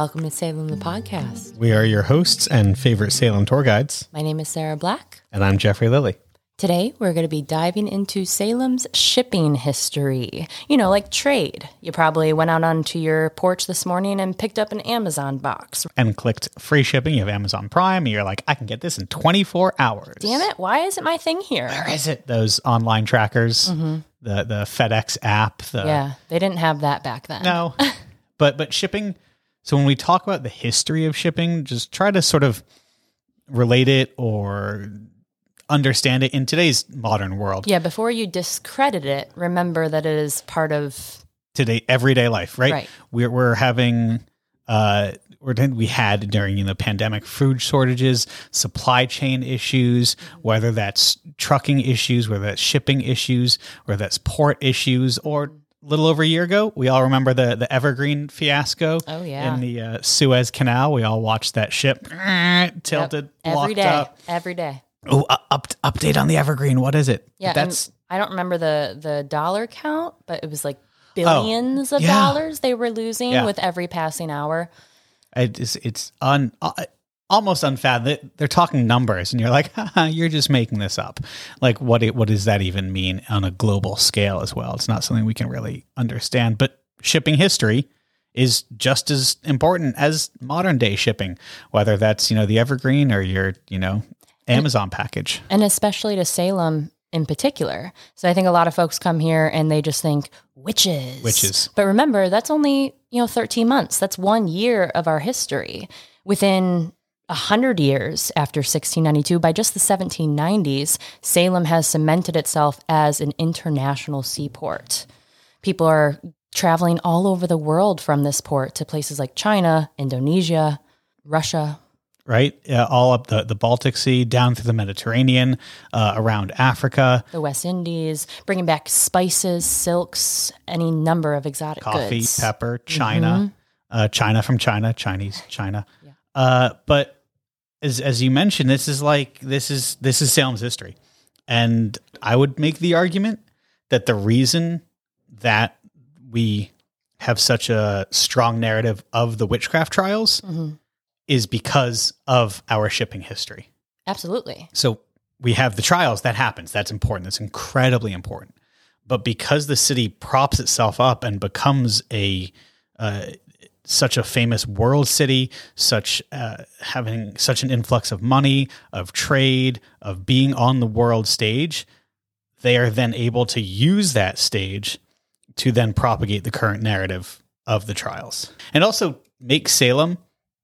Welcome to Salem the podcast. We are your hosts and favorite Salem tour guides, My name is Sarah Black. and I'm Jeffrey Lilley. Today, we're going to be diving into Salem's shipping history. You know, like trade. You probably went out onto your porch this morning and picked up an Amazon box. And clicked free shipping. You have Amazon Prime, and you're like, I can get this in 24 hours. Damn it, why isn't my thing here? Where is it? Those online trackers, mm-hmm. the the FedEx app. The, Yeah, they didn't have that back then. No, but but shipping. So when we talk about the history of shipping, just try to sort of relate it or understand it in today's modern world. Yeah, before you discredit it, remember that it is part of. today everyday life right, Right. we're, we're having uh we had during the pandemic food shortages supply chain issues whether that's trucking issues whether that's shipping issues whether that's port issues or little over a year ago we all remember the the evergreen fiasco Oh, yeah. in the uh, suez canal we all watched that ship tilted Every locked day. up Every day. oh uh, up, update on the evergreen what is it Yeah, that's I don't remember the the dollar count, but it was like billions of yeah. dollars they were losing Yeah. with every passing hour. it's it's un uh, almost unfathomable. They're talking numbers, and you're like, you're just making this up. Like, what it, what does that even mean on a global scale as well? It's not something we can really understand. But shipping history is just as important as modern day shipping, whether that's you know the Evergreen or your you know Amazon package. and especially to Salem in particular. So I think a lot of folks come here and they just think witches. Witches. But remember, that's only, you know, 13 months. That's 1 year of our history. Within 100 years after 1692, by just the 1790s, Salem has cemented itself as an international seaport. People are traveling all over the world from this port to places like China, Indonesia, Russia, Right, uh, all up the, the Baltic Sea, down through the Mediterranean, uh, around Africa, the West Indies, bringing back spices, silks, any number of exotic coffee, goods. pepper, China, uh, China from China, Chinese China. Uh, but as as you mentioned, this is like this is this is Salem's history, and I would make the argument that the reason that we have such a strong narrative of the witchcraft trials Mhm. is because of our shipping history. Absolutely. So we have the trials that happens. That's important. That's incredibly important. But because the city props itself up and becomes a uh, such a famous world city, such uh, having such an influx of money, of trade, of being on the world stage, they are then able to use that stage to then propagate the current narrative of the trials and also make Salem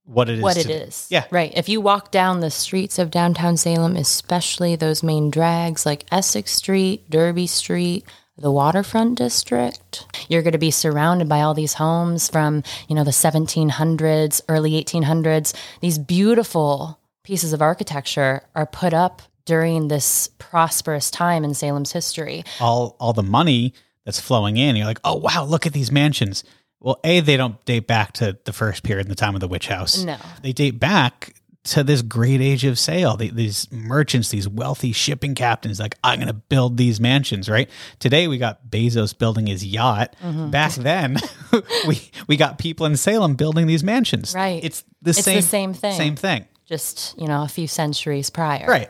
what it is. What it is. Yeah. Right. If you walk down the streets of downtown Salem, especially those main drags like Essex Street, Derby Street, the waterfront district, you're going to be surrounded by all these homes from, you know, the 1700s, early 1800s. These beautiful pieces of architecture are put up during this prosperous time in Salem's history. all all the money that's flowing in. You're like, oh wow, look at these mansions. Well, a they don't date back to the first period in the time of the witch house. No. they date back to this great age of sail. These merchants, these wealthy shipping captains, like I'm going to build these mansions. Right today, we got Bezos building his yacht. Mm-hmm. Back then, we we got people in Salem building these mansions. Right. it's the It's the same same thing. Same thing. Just, you know, a few centuries prior. Right.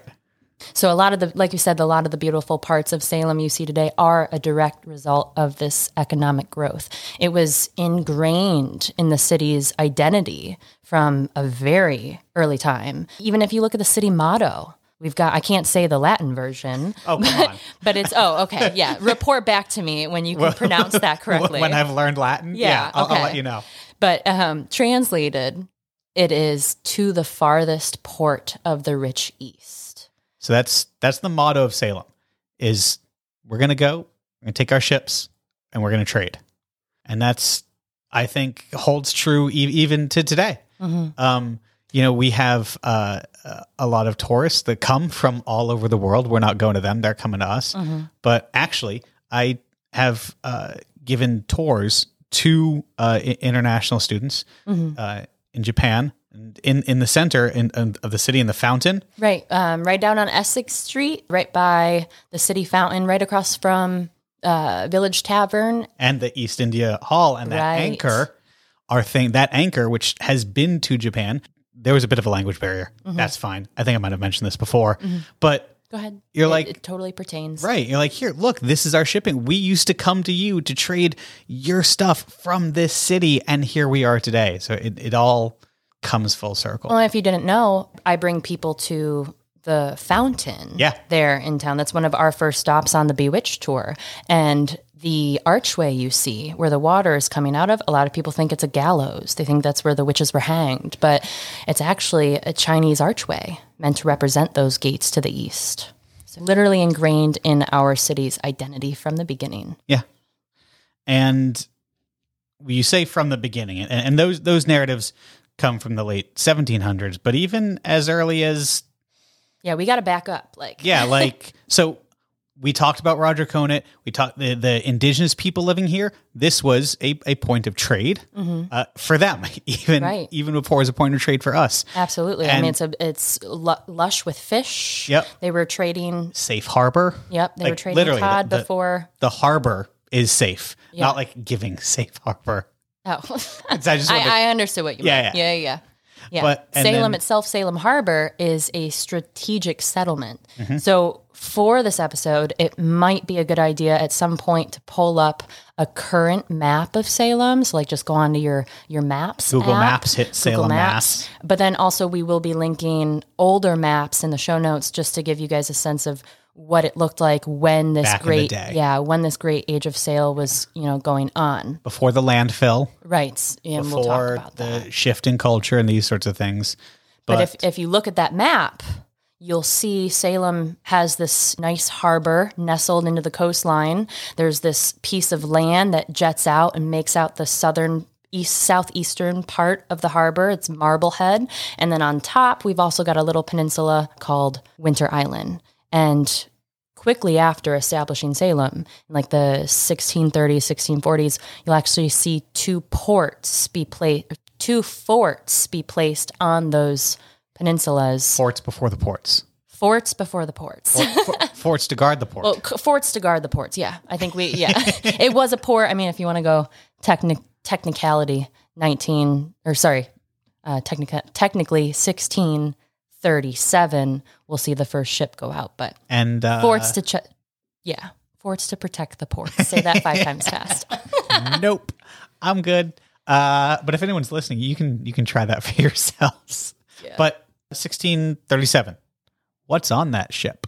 So a lot of the, like you said, a lot of the beautiful parts of Salem you see today are a direct result of this economic growth. It was ingrained in the city's identity from a very early time. Even if you look at the city motto, we've got, I can't say the Latin version, Oh on. but it's, oh, okay. Yeah. Report back to me when you can pronounce that correctly. when I've learned Latin, Yeah, I'll, I'll let you know. But um, translated, it is to the farthest port of the rich east. So that's that's the motto of Salem is we're going to go, we're to take our ships and we're going to trade. And that's I think holds true e- even to today. Um you know, we have uh, uh, a lot of tourists that come from all over the world. We're not going to them; they're coming to us. But actually, I have uh, given tours to uh, international students uh, in Japan, in in the center in, in, of the city, in the fountain. Right, um, right down on Essex Street, right by the city fountain, right across from uh, Village Tavern. and the East India Hall and that Right. anchor our thing, that anchor, which has been to Japan, there was a bit of a language barrier. That's fine. I think I might have mentioned this before, but Go ahead. You're It- like- it totally pertains. Right. You're like, here, look, this is our shipping. We used to come to you to trade your stuff from this city, and here we are today. So it, it all comes full circle. Well, if you didn't know, I bring people to the fountain Yeah. there in town. That's one of our first stops on the Bewitched tour. And the archway you see where the water is coming out of, a lot of people think it's a gallows. They think that's where the witches were hanged, but it's actually a Chinese archway meant to represent those gates to the east. So literally ingrained in our city's identity from the beginning. Yeah. And you say from the beginning, and, and those those narratives come from the late 1700s, but even as early as Yeah, we got to back up. Like, yeah, like so we talked about Roger Conant. We talked the the indigenous people living here. This was a, a point of trade uh, for them, even Mm-hmm. Right. even before it was a point of trade for us. Absolutely. I mean, it's a it's lu- lush with fish. Yep. They were trading. Safe harbor. Yep. They were trading literally, cod the- before. The harbor is safe, Yeah. not like giving safe harbor. Oh, I just wanted to- I, I understood what you Yeah, meant. yeah. Yeah, yeah, yeah. But- Salem then- itself, Salem Harbor, is a strategic settlement. Mm-hmm. So for this episode, it might be a good idea at some point to pull up a current map of Salem. So like just go onto your your maps. Google app, Maps, hit Salem, Mass. But then also we will be linking older maps in the show notes just to give you guys a sense of what it looked like when this Back great yeah when this great age of sail was you know going on. Before the landfill, right and we'll talk before about the that. shift in culture and these sorts of things. but, if if you look at that map you'll see Salem has this nice harbor nestled into the coastline. There's this piece of land that jets out and makes out the southern east southeastern part of the harbor. It's Marblehead. And then on top we've also got a little peninsula called Winter Island and quickly after establishing Salem, in like the 1630s, 1640s, you'll actually see two ports be placed, two forts be placed on those peninsulas. forts before the ports, Forts before the ports. For- forts to guard the port. Well, forts to guard the ports. Yeah, I think we. Yeah, it was a port. I mean, if you want to go technic technicality, nineteen or sorry, uh, technica technically sixteen thirty seven. We'll see the first ship go out, but and uh, forts to ch- yeah forts to protect the ports say that five times fast nope, I'm good. Uh, but if anyone's listening, you can you can try that for yourselves. But 1637, what's on that ship?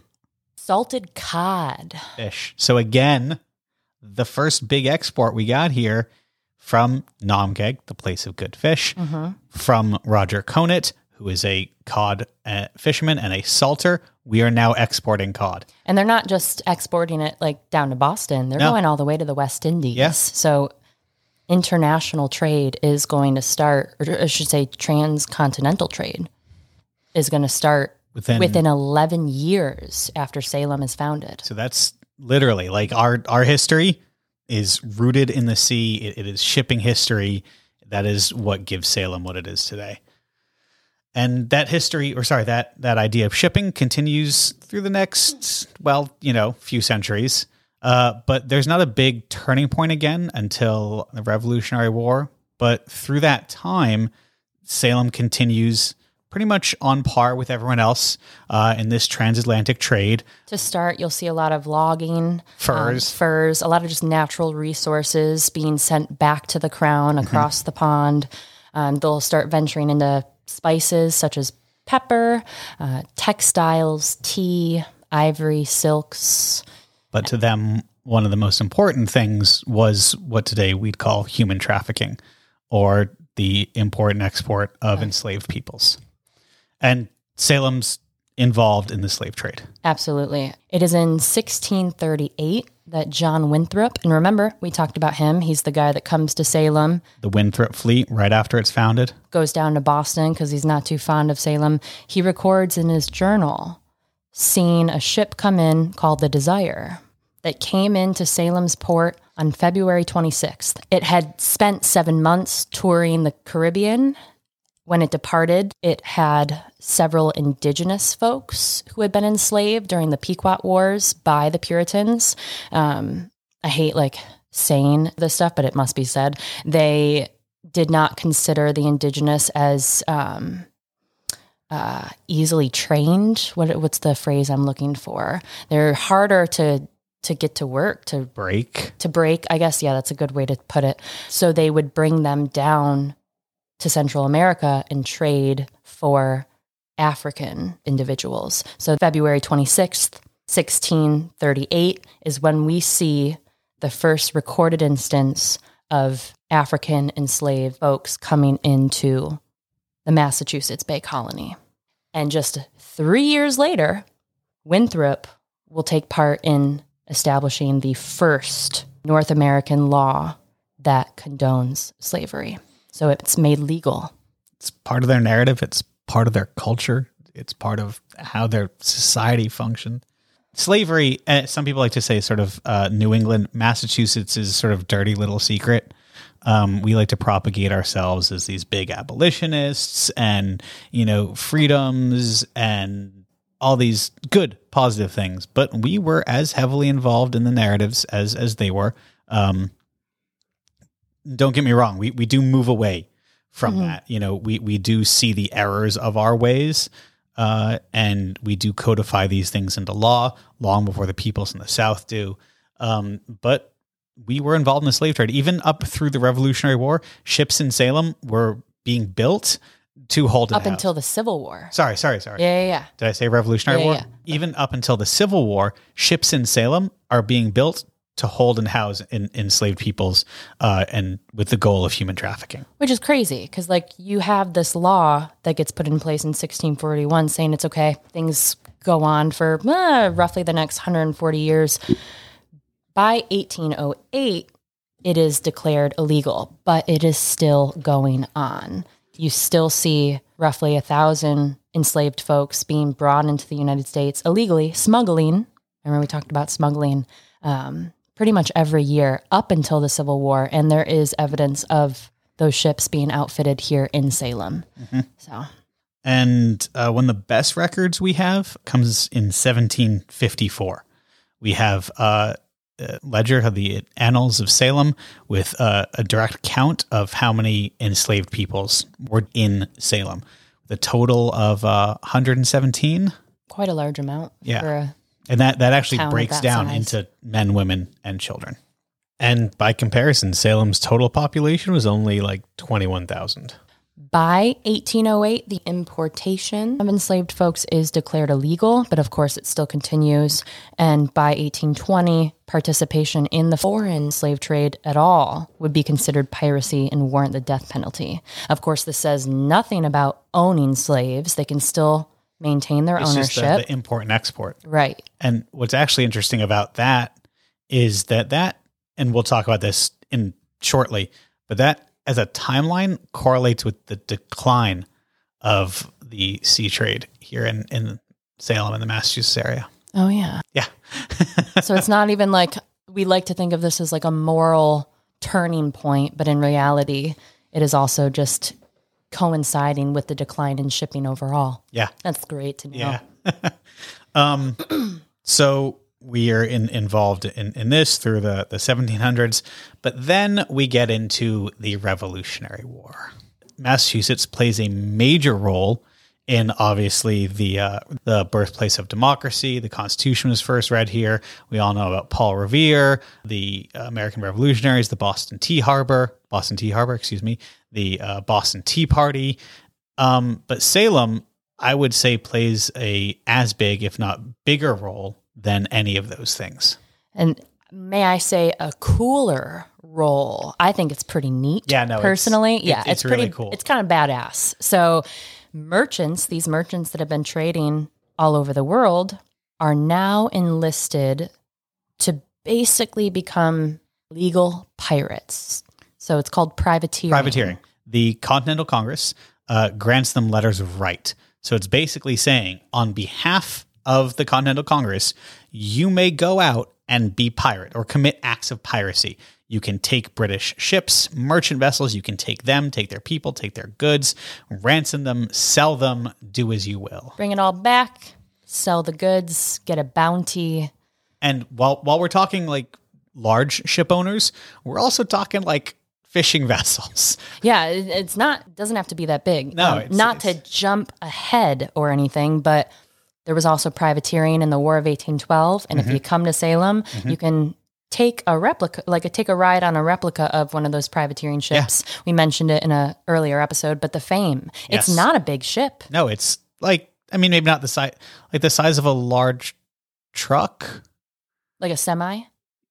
salted cod Fish. So again, the first big export we got here from Naumkeag, the place of good fish, from Roger Conant, who is a cod uh, fisherman and a salter. We are now exporting cod. and they're not just exporting it like down to boston they're No. going all the way to the west indies Yeah. so international trade is going to start or i should say transcontinental trade is going to start Within, within 11 years after salem is founded So that's literally like our our history is rooted in the sea. It, it is shipping history. That is what gives Salem what it is today. And that history, or sorry, that that idea of shipping continues through the next, well, you know, few centuries. Uh, but there's not a big turning point again until the Revolutionary War. But through that time, Salem continues pretty much on par with everyone else uh, in this transatlantic trade. to start you'll see a lot of logging Furs. um, furs a lot of just natural resources being sent back to the crown Mm-hmm. across the pond um, they'll start venturing into spices such as pepper uh, textiles tea ivory silks But to them, one of the most important things was what today we'd call human trafficking or the import and export of enslaved peoples. And Salem's involved in the slave trade. Absolutely. It is in 1638 that John Winthrop, and remember, we talked about him. He's the guy that comes to Salem, The Winthrop fleet, right after it's founded, goes down to Boston because he's not too fond of Salem. He records in his journal seeing a ship come in called the Desire that came into Salem's port on February 26th. It had spent seven months touring the Caribbean. When it departed, it had several indigenous folks who had been enslaved during the Pequot Wars by the Puritans. Um, I hate like saying this stuff, but it must be said. They did not consider the indigenous as um, uh, easily trained. What what's the phrase I'm looking for? They're harder to to get to work to Break. to break. I guess yeah, that's a good way to put it. So they would bring them down to Central America and trade for African individuals. So February 26th, 1638 is when we see the first recorded instance of African enslaved folks coming into the Massachusetts Bay Colony. And just three years later, Winthrop will take part in establishing the first North American law that condones slavery. So it's made legal. It's part of their narrative. It's part of their culture. It's part of how their society functioned. Slavery, uh, some people like to say, sort of uh, New England, Massachusetts is sort of dirty little secret. Um, we like to propagate ourselves as these big abolitionists and, you know, freedoms and all these good, positive things. But we were as heavily involved in the narratives as as they were. Um, don't get me wrong, we, we do move away from that. You know, we, we do see the errors of our ways, uh, and we do codify these things into law long before the peoples in the South do. Um, but we were involved in the slave trade. Even up through the Revolutionary War, ships in Salem were being built to hold Up until the Civil War. Sorry, sorry, sorry. Yeah, yeah, yeah. Did I say Revolutionary Yeah, War? yeah. Even up until the Civil War, ships in Salem are being built to hold and house in, enslaved peoples, uh, and with the goal of human trafficking. Which is crazy because, like, you have this law that gets put in place in 1641 saying it's okay. Things go on for uh, roughly the next 140 years. By 1808, it is declared illegal, but it is still going on. You still see roughly a thousand enslaved folks being brought into the United States illegally, smuggling. I remember, we talked about smuggling um, pretty much every year up until the Civil War, and there is evidence of those ships being outfitted here in Salem. So, And uh, one of the best records we have comes in 1754. We have uh, a ledger of the Annals of Salem with uh, a direct count of how many enslaved peoples were in Salem. The total of uh, 117. quite a large amount. Yeah. For a, And that, that actually Town breaks that down size. into men, women, and children. And by comparison, Salem's total population was only like 21,000. by 1808, the importation of enslaved folks is declared illegal, but of course it still continues. And by 1820, participation in the foreign slave trade at all would be considered piracy and warrant the death penalty. Of course, this says nothing about owning slaves. They can still maintain their It's just ownership. the, the import and export. right. And what's actually interesting about that is that that, and we'll talk about this in shortly, but that as a timeline correlates with the decline of the sea trade here in, in Salem in the Massachusetts area. Oh, yeah. Yeah. so it's not even like we like to think of this as like a moral turning point, but in reality, it is also just coinciding with the decline in shipping overall. yeah. That's great to know. Yeah. um, so we are in, involved in, in this through the, the 1700s, but then we get into the Revolutionary War. Massachusetts plays a major role in obviously the uh, the birthplace of democracy. The Constitution was first read here. We all know about Paul Revere, the American Revolutionaries, the Boston Tea Harbor, Boston Tea Harbor, excuse me, the uh, Boston Tea Party. Um, but Salem, I would say, plays a as big, if not bigger, role than any of those things. And may I say a cooler role? I think it's pretty neat. Yeah, no, it's- personally, it's- yeah, it's pretty really cool. It's kind of badass. So merchants, these merchants that have been trading all over the world, are now enlisted to basically become legal pirates. So it's called privateering. Privateering. The Continental Congress uh, grants them letters of right. So it's basically saying, on behalf of the Continental Congress, you may go out and be pirate or commit acts of piracy. You can take British ships, merchant vessels, you can take them, take their people, take their goods, ransom them, sell them, do as you will. Bring it all back, sell the goods, get a bounty. And while while we're talking like large ship owners, we're also talking like fishing vessels. Yeah, it's not doesn't have to be that big. No, Um, it's- not it's- to jump ahead or anything, but there was also privateering in the War of 1812, and Mm-hmm. if you come to Salem, you can take a replica, like a, take a ride on a replica of one of those privateering ships. We mentioned it in a earlier episode, but the Fame, it's not a big ship. No, it's like I mean maybe not the size like the size of a large truck. Like a semi?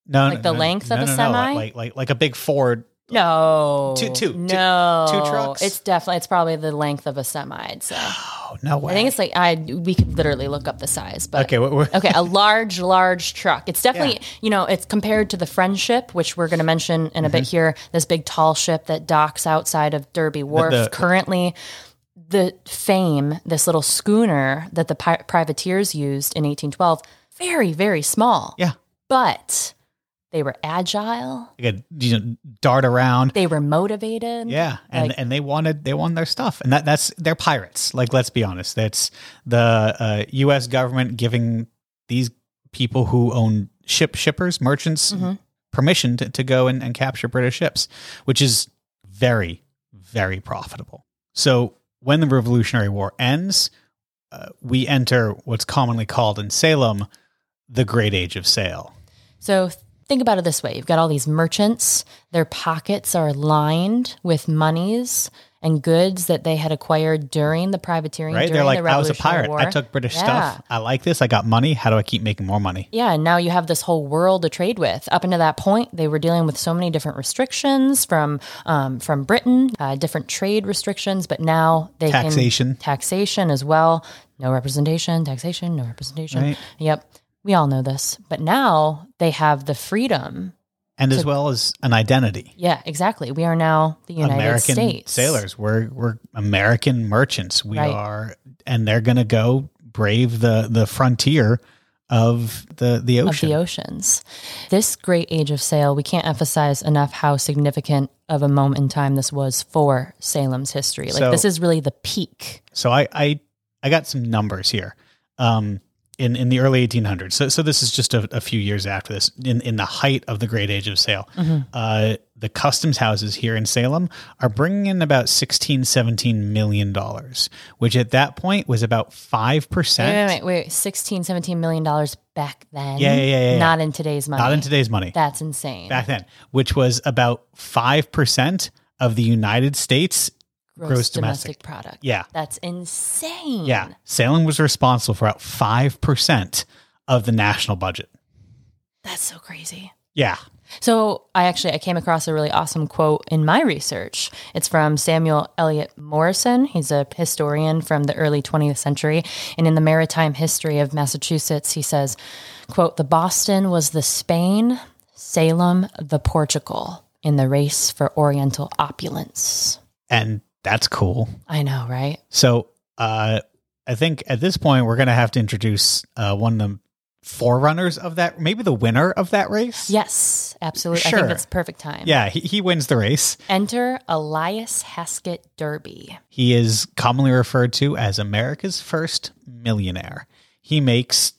No, Like no, the no, length no, of a semi? like like like a big Ford. No. Two- two- two- no. two trucks? It's definitely, it's probably the length of a semi, I'd no way! I think it's like, I, we could literally look up the size, but. okay. What, what, Okay, a large, large truck. It's definitely, Yeah. you know, it's compared to the Friendship, which we're going to mention in a bit Mm-hmm. here. This big, tall ship that docks outside of Derby Wharf. the- Currently, the Fame, this little schooner that the pi- privateers used in 1812, very, very small. Yeah, But they were agile. they could you know, dart around. They were motivated. Yeah, and Like- and they wanted they wanted their stuff, and that that's they're pirates. Like let's be honest, that's the uh, U.S. government giving these people who own ship shippers merchants Mm-hmm. permission to, to go and, and capture British ships, which is very very profitable. So when the Revolutionary War ends, uh, we enter what's commonly called in Salem the Great Age of Sail. So think about it this way you've got all these merchants, their pockets are lined with monies and goods that they had acquired during the privateering. Right? During They're like, the I was a pirate. War. I took British Yeah. stuff. I like this. I got money. How do I keep making more money? Yeah, and now you have this whole world to trade with. Up until that point, they were dealing with so many different restrictions from um, from Britain, uh, different trade restrictions. But now they Taxation. can taxation as well. No representation, taxation, no representation. Right. Yep, we all know this. But now they have the freedom. and as well as an identity. Yeah, exactly. We are now the United American States sailors. We're we're American merchants. We Right. are, and they're going to go brave the the frontier of the the of the oceans. This great age of sail, we can't emphasize enough how significant of a moment in time this was for Salem's history. Like So- this is really the peak. so I I I got some numbers here. Um, in, in the early 1800s. So, so this is just a, a few years after this. In in the height of the Great Age of Sail, Mm-hmm. uh, the customs houses here in Salem are bringing in about 16, 17 million dollars, which at that point was about five Wait, percent. wait, wait, wait. 16, 17 million dollars back then. Yeah, yeah, yeah, yeah, Not in today's money. Not in today's money. That's insane. back then, which was about 5% of the United States gross, domestic. product. Yeah. That's insane. Yeah. Salem was responsible for about 5% of the national budget. That's so crazy. Yeah. So I actually I came across a really awesome quote in my research. It's from Samuel Eliot Morison. He's a historian from the early 20th century, and in the maritime history of Massachusetts, he says, "quote The Boston was the Spain, Salem the Portugal in the race for Oriental opulence." And that's cool. I know, right? So uh, I think at this point, we're going to have to introduce uh, one of the forerunners of that, maybe the winner of that race. Yes, absolutely. I Sure. think it's perfect time. Yeah, he, he wins the race. Enter Elias Haskett Derby. He is commonly referred to as America's first millionaire. He makes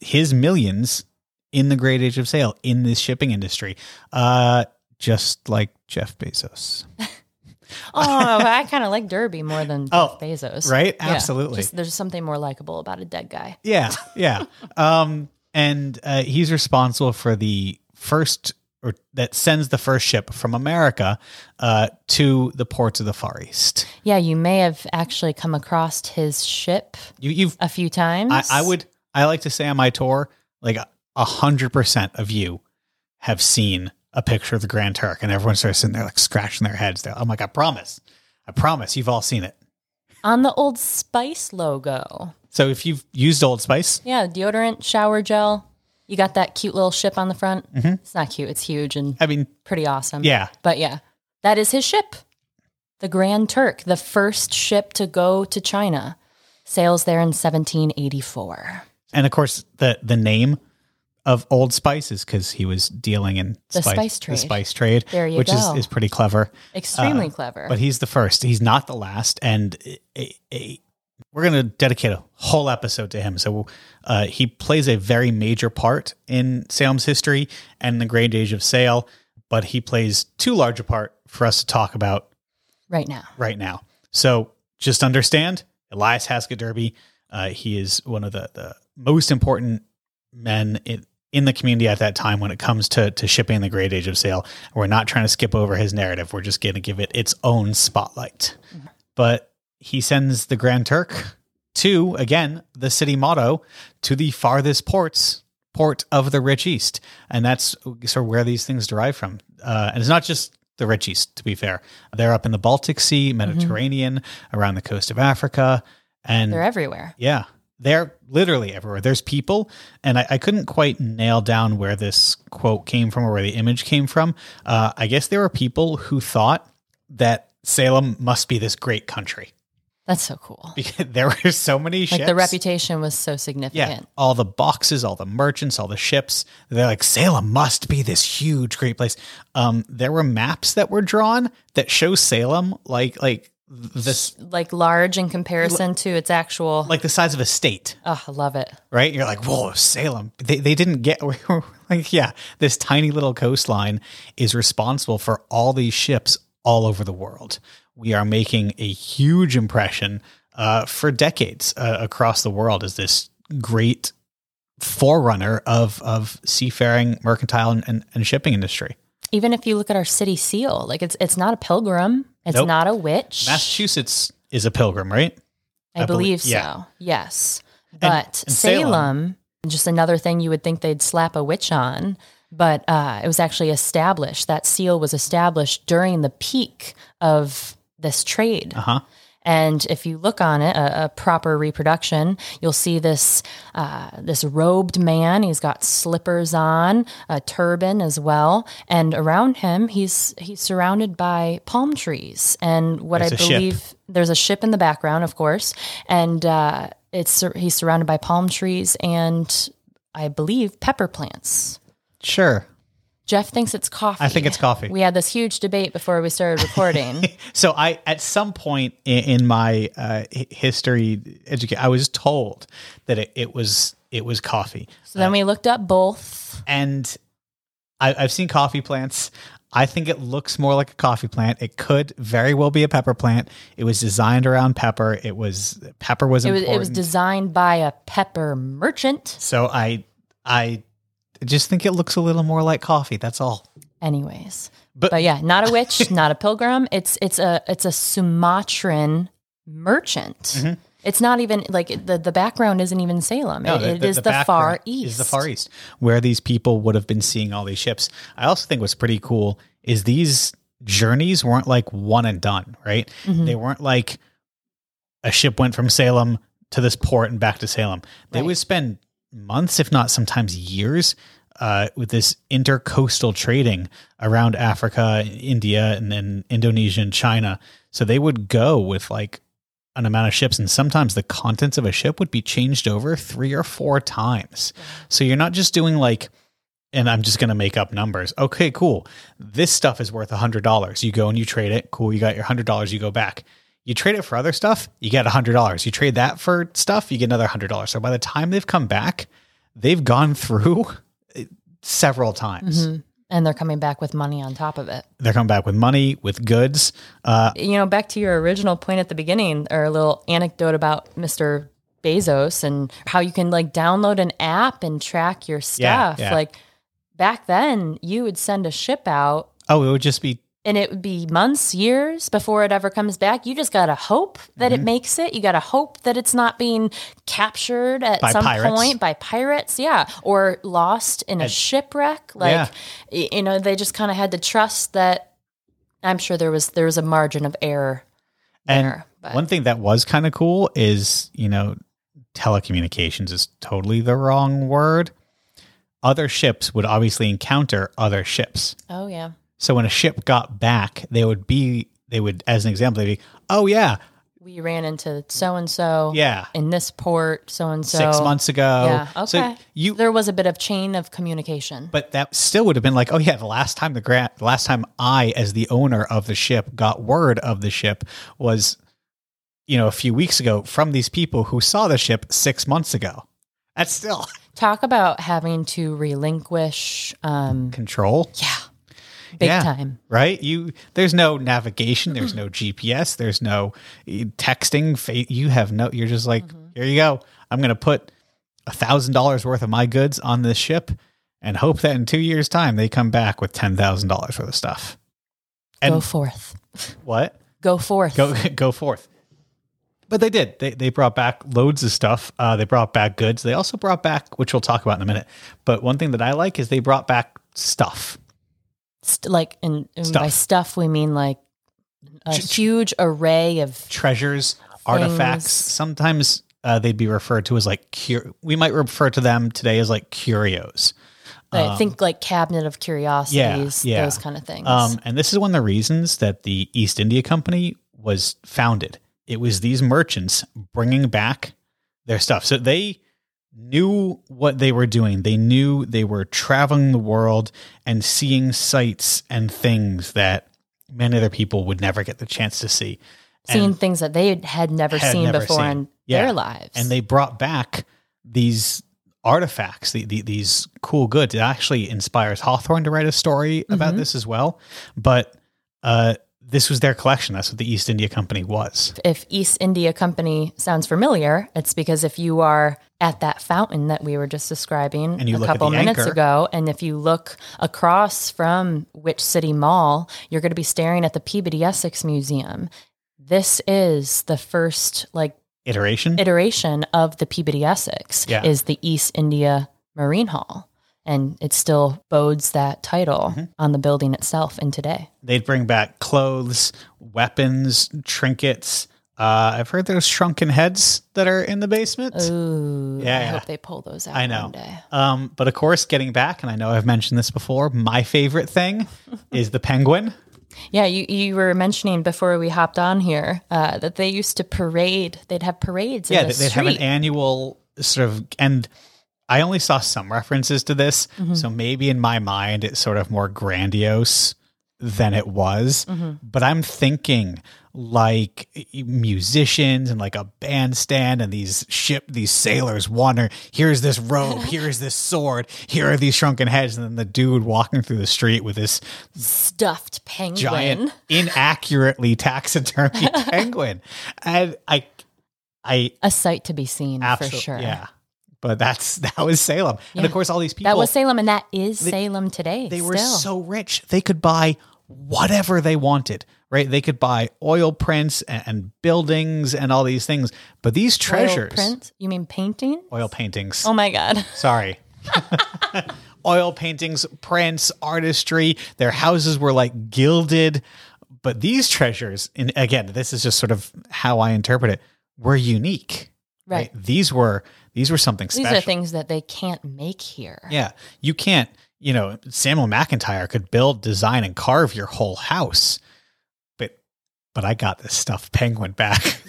his millions in the great age of sail in this shipping industry, uh, just like Jeff Bezos. Oh, I kind of like Derby more than Oh, Jeff Bezos. right? Yeah, Absolutely. just- there's something more likable about a dead guy. Yeah, yeah. um, and uh, he's responsible for the first, or that sends the first ship from America uh, to the ports of the Far East. Yeah, you may have actually come across his ship You, you've, a few times. I, I would, I like to say on my tour, like a hundred percent of you have seen a picture of the Grand Turk, and everyone starts sitting there like scratching their heads. There, I'm like, I promise, I promise, you've all seen it. on the Old Spice logo. So if you've used Old Spice, Yeah, deodorant, shower gel. You got that cute little ship on the front. Mhm. It's not cute. It's huge and I mean, pretty awesome. yeah, But yeah, that is his ship. The Grand Turk, the first ship to go to China, sails there in 1784. and of course the the name of Old spices because he was dealing in The spice, spice trade. the spice trade, There you which go. is is pretty clever. Extremely clever. But he's the first. He's not the last, and a, a, we're going to dedicate a whole episode to him. So uh, he plays a very major part in Salem's history and the Great Age of Sail. But he plays too large a part for us to talk about right now. right now. So just understand Elias Haskett Derby. Uh, he is one of the, the most important men in, in the community at that time when it comes to, to shipping the great age of sail. We're not trying to skip over his narrative. We're just going to give it its own spotlight. But he sends the Grand Turk to, again, the city motto, to the farthest ports, port of the rich East. And that's sort of where these things derive from. Uh, and it's not just the rich East, to be fair. They're up in the Baltic Sea, Mediterranean, around the coast of Africa. And They're everywhere. yeah, they're literally everywhere. There's people, and I, I couldn't quite nail down where this quote came from or where the image came from. Uh, I guess there were people who thought that Salem must be this great country That's so cool. because there were so many Like ships. the reputation was so significant. yeah, all the boxes, all the merchants, all the ships. They're like Salem must be this huge, great place. Um, there were maps that were drawn that show Salem like like this Like large in comparison to its actual. like the size of a state. oh, I love it. right? You're like, whoa, Salem. They, they didn't get, like, yeah, this tiny little coastline is responsible for all these ships all over the world. We are making a huge impression uh, for decades uh, across the world as this great forerunner of, of seafaring, mercantile, and, and, and shipping industry. Even if you look at our city seal, like it's it's not a pilgrim, it's Nope. not a witch. Massachusetts is a pilgrim, right? I, I belie- believe so. yeah. Yes. But and Salem, Salem- just another thing you would think they'd slap a witch on, but uh, it was actually established. That seal was established during the peak of this trade. Uh huh. And if you look on it, a, a proper reproduction, you'll see this uh, this robed man. He's got slippers on, a turban as well, and around him, he's he's surrounded by palm trees. And what There's I a ship. believe there's a ship in the background, of course, and uh, it's he's surrounded by palm trees and I believe pepper plants. Sure. Jeff thinks it's coffee. I think it's coffee. We had this huge debate before we started recording. So I, at some point in, in my uh, history education, I was told that it, it was it was coffee, so then we looked up both. and I, I've seen coffee plants. I think it looks more like a coffee plant. It could very well be a pepper plant. It was designed around pepper. It was pepper was It was important. it was designed by a pepper merchant. so I I just think it looks a little more like coffee. That's all. Anyways, But- but, yeah, not a witch, not a pilgrim. It's it's a it's a Sumatran merchant. It's not even like the the background isn't even Salem. No, It- the- it the- is the the, far east. Is the far east where these people would have been seeing all these ships. I also think what's pretty cool is these journeys weren't like one and done, right? Mm-hmm. They weren't like a ship went from Salem to this port and back to Salem. They Right. would spend months, if not sometimes years, uh, with this intercoastal trading around Africa, India, and then Indonesia and China. So they would go with like an amount of ships, and sometimes the contents of a ship would be changed over three or four times. So you're not just doing like, and I'm just going to make up numbers. Okay, cool. This stuff is worth a $100. You go and you trade it. Cool. You got your $100. You go back. You trade it for other stuff, you get $100. You trade that for stuff, you get another $100. So by the time they've come back, they've gone through several times. Mhm. and they're coming back with money on top of it. They're coming back with money, with goods. Uh, You know, back to your original point at the beginning, or a little anecdote about Mr. Bezos and how you can like download an app and track your Yeah, stuff. yeah. Like back then, you would send a ship out oh, it would just be and it would be months, years before it ever comes back. You just got to hope that Mm-hmm. it makes it. You got to hope that it's not being captured at By some pirates. point by pirates. Yeah. Or lost in a shipwreck. Like, Yeah. you know, they just kind of had to trust that. I'm sure there was there was a margin of error And there. But one thing that was kind of cool is, you know, telecommunications is totally the wrong word. Other ships would obviously encounter other ships. oh yeah, So when a ship got back, they would be, they would, as an example, they'd be, oh, yeah, we ran into so and so. yeah, In this port, so and so. six months ago. Yeah. Okay. So you, there was a bit of chain of communication. but that still would have been like, oh, yeah, the last time the grant, the last time I, as the owner of the ship, got word of the ship was, you know, a few weeks ago from these people who saw the ship six months ago. That's still Talk about having to relinquish. Um, control. yeah. Big Yeah. time. right? You there's no navigation, there's no GPS, there's no eh, texting. You have no. You're just like, Mm-hmm. here you go. I'm gonna put a thousand dollars worth of my goods on this ship, and hope that in two years' time they come back with ten thousand dollars worth of stuff. And Go forth. what? Go forth. Go go forth. But they did. They they brought back loads of stuff. Uh, they brought back goods. They also brought back, which we'll talk about in a minute. But one thing that I like is they brought back stuff. St- like, and, and by Stuff. stuff, we mean like a huge array of treasures, artifacts. Sometimes uh, they'd be referred to as like cur- we might refer to them today as like curios. I think like cabinet of curiosities, Um, yeah. those kind of things. Um, and this is one of the reasons that the East India Company was founded. It was these merchants bringing back their stuff. So they knew what they were doing. They knew they were traveling the world and seeing sights and things that many other people would never get the chance to see. Seeing things that they had never had seen never before seen. in Yeah. their lives. and they brought back these artifacts, the, the, these cool goods. It actually inspires Hawthorne to write a story Mm-hmm. about this as well. But uh, this was their collection. That's what the East India Company was. if East India Company sounds familiar, it's because if you are at that fountain that we were just describing a couple minutes anchor. ago, and if you look across from Witch City Mall, you're going to be staring at the Peabody Essex Museum. This is the first like Iteration. iteration of the Peabody Essex Yeah. is the East India Marine Hall. And it still bodes that title Mm-hmm. on the building itself in today. They'd bring back clothes, weapons, trinkets. Uh, I've heard there's shrunken heads that are in the basement. Ooh, Yeah, I yeah. hope they pull those out I know. Um, but of course, getting back, and I know I've mentioned this before, my favorite thing is the penguin. Yeah, you, you were mentioning before we hopped on here uh, that they used to parade. They'd have parades. yeah, in the they- they'd have an annual sort of, and I only saw some references to this, Mm-hmm. so maybe in my mind it's sort of more grandiose than it was. Mm-hmm. But I'm thinking like musicians and like a bandstand and these ship these sailors wander here's this robe here's this sword here are these shrunken heads and then the dude walking through the street with this stuffed penguin. giant inaccurately taxidermy penguin and i i A sight to be seen for sure. Yeah, but that's that was Salem, and of course, all these people That was Salem, and that is Salem today. they were still. so rich they could buy whatever they wanted. Right? They could buy oil prints and, and buildings and all these things, but these treasures, Oil print? You mean painting? oil paintings. Oh my god. Sorry. oil paintings, prints, artistry. Their houses were like gilded. But these treasures, and again, this is just sort of how I interpret it, were unique. Right. These were these were something special. These special. are things that they can't make here. Yeah. You can't, you know, Samuel McIntire could build, design, and carve your whole house. But but I got this stuff penguin back.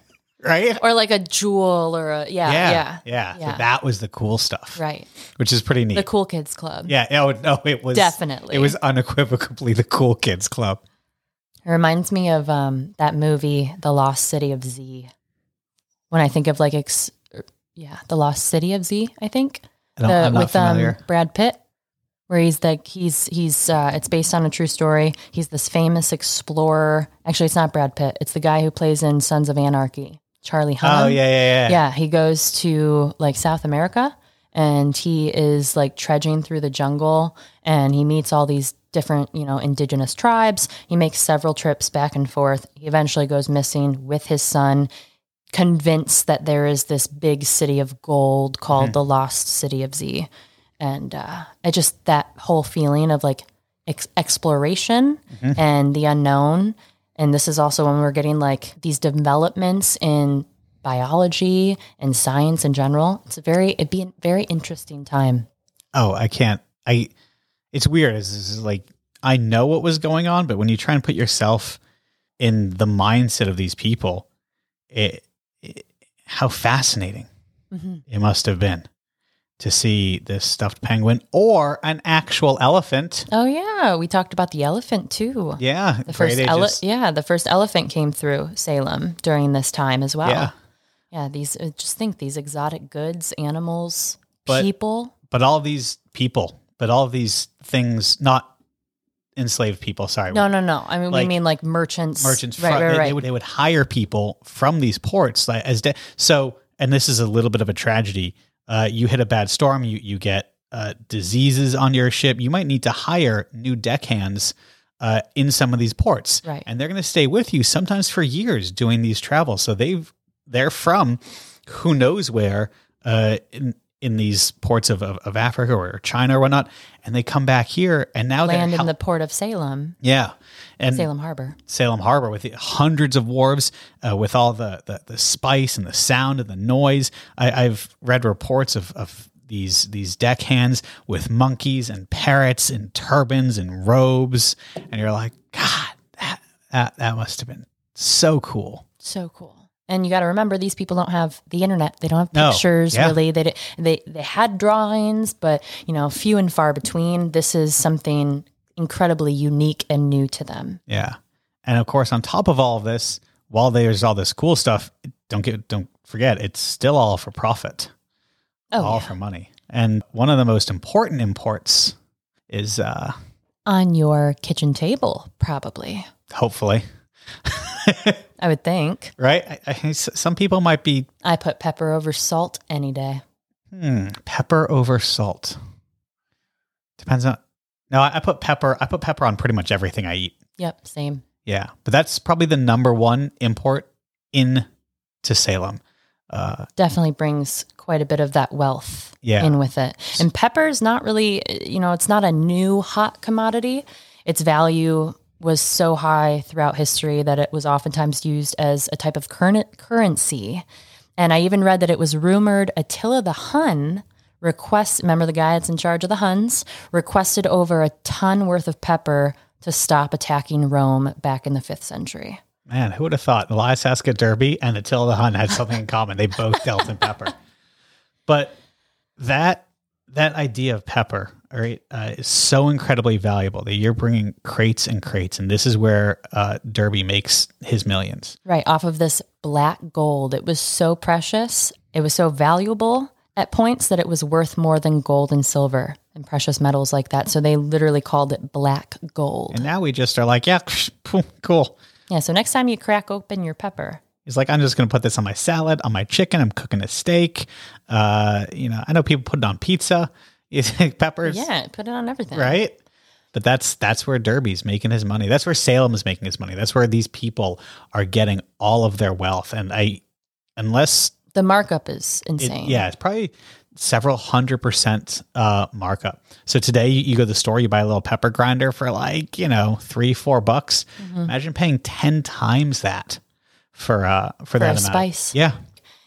right? Or like a jewel or a yeah, yeah. yeah. Yeah. So that was the cool stuff. Right. Which is pretty neat. The Cool Kids Club. Yeah, no, no, it was Definitely. It was unequivocally the cool kids club. It reminds me of um, that movie, The Lost City of Z. When I think of like, ex- yeah, The Lost City of Z, I think. I The- I'm with um. Brad Pitt, where he's like, he's, he's, uh, it's based on a true story. He's this famous explorer. Actually, it's not Brad Pitt, it's the guy who plays in Sons of Anarchy, Charlie Hunnam. oh yeah, yeah, yeah. Yeah, he goes to like South America and he is like trudging through the jungle and he meets all these different, you know, indigenous tribes. He makes several trips back and forth. He eventually goes missing with his son, convinced that there is this big city of gold called the Lost City of Z. And uh, I just, that whole feeling of like ex- exploration and the unknown. And this is also when we're getting like these developments in biology and science in general. It's a very, it'd be a very interesting time. Oh, I can't. I. It's weird. It's, it's like I know what was going on, but when you try and put yourself in the mindset of these people, it how fascinating it must have been to see this stuffed penguin or an actual elephant. Oh yeah, we talked about the elephant too. Yeah, The first ele- yeah, the first elephant came through Salem during this time as well. Yeah. Yeah, these uh, just think these exotic goods, animals, But- people. but all these people, but all these things, not enslaved people. Sorry, No, no, no. I mean, Like, we mean like merchants. merchants. Right, from, right, they, right. They would they would hire people from these ports like as de- so. And this is a little bit of a tragedy. Uh, you hit a bad storm. You you get uh, diseases on your ship. You might need to hire new deckhands uh, in some of these ports, Right. And they're going to stay with you sometimes for years doing these travels. So they've they're from who knows where uh, in these ports of, of, of Africa or China or whatnot, and they come back here and now Land in the port of Salem, yeah. And Salem Harbor. Salem Harbor with hundreds of wharves, uh, with all the, the the spice and the sound and the noise. I, I've read reports of, of these these deckhands with monkeys and parrots and turbans and robes, and you're like, God, that that that must have been so cool. So cool. And you got to remember, these people don't have the internet. They don't have No. pictures, Yeah. really. They, they they had drawings, but you know, few and far between. This is something incredibly unique and new to them. Yeah, and of course, on top of all of this, while there's all this cool stuff, don't get don't forget, it's still all for profit. Oh, all yeah. for money. And one of the most important imports is uh on your kitchen table, probably. hopefully I would think. right. I, I, some people might be I put pepper over salt any day. hmm, pepper over salt. Depends on. No, I, I put pepper. I put pepper on pretty much everything I eat. Yep, same. Yeah, but that's probably the number one import in to Salem. Uh, Definitely brings quite a bit of that wealth Yeah. in with it. And pepper is not really, you know, it's not a new hot commodity. Its value was so high throughout history that it was oftentimes used as a type of current currency. And I even read that it was rumored Attila the Hun request remember the guy that's in charge of the Huns requested over a ton worth of pepper to stop attacking Rome back in the 5th century. man, who would have thought the Elias Hasket Derby and Attila the Hun had something in common? They both dealt in pepper. But that that idea of pepper, all right, uh, is so incredibly valuable that you're bringing crates and crates, and this is where uh, Derby makes his millions. Right, off of this black gold. It was so precious. It was so valuable at points that it was worth more than gold and silver and precious metals like that. So they literally called it black gold. And now we just are like, yeah, cool. Yeah, so next time you crack open your pepper, He's like, I'm just going to put this on my salad, on my chicken. I'm cooking a steak. Uh, you know, I know people put it on pizza. You think peppers, yeah, put it on everything. right? But that's that's where Derby's making his money. That's where Salem is making his money. That's where these people are getting all of their wealth. And I, unless The markup is it, insane. yeah, it's probably several hundred percent uh, markup. So today you, you go to the store, you buy a little pepper grinder for like you know three four bucks. Mm-hmm. Imagine paying ten times that for uh for, that a amount. spice. Yeah,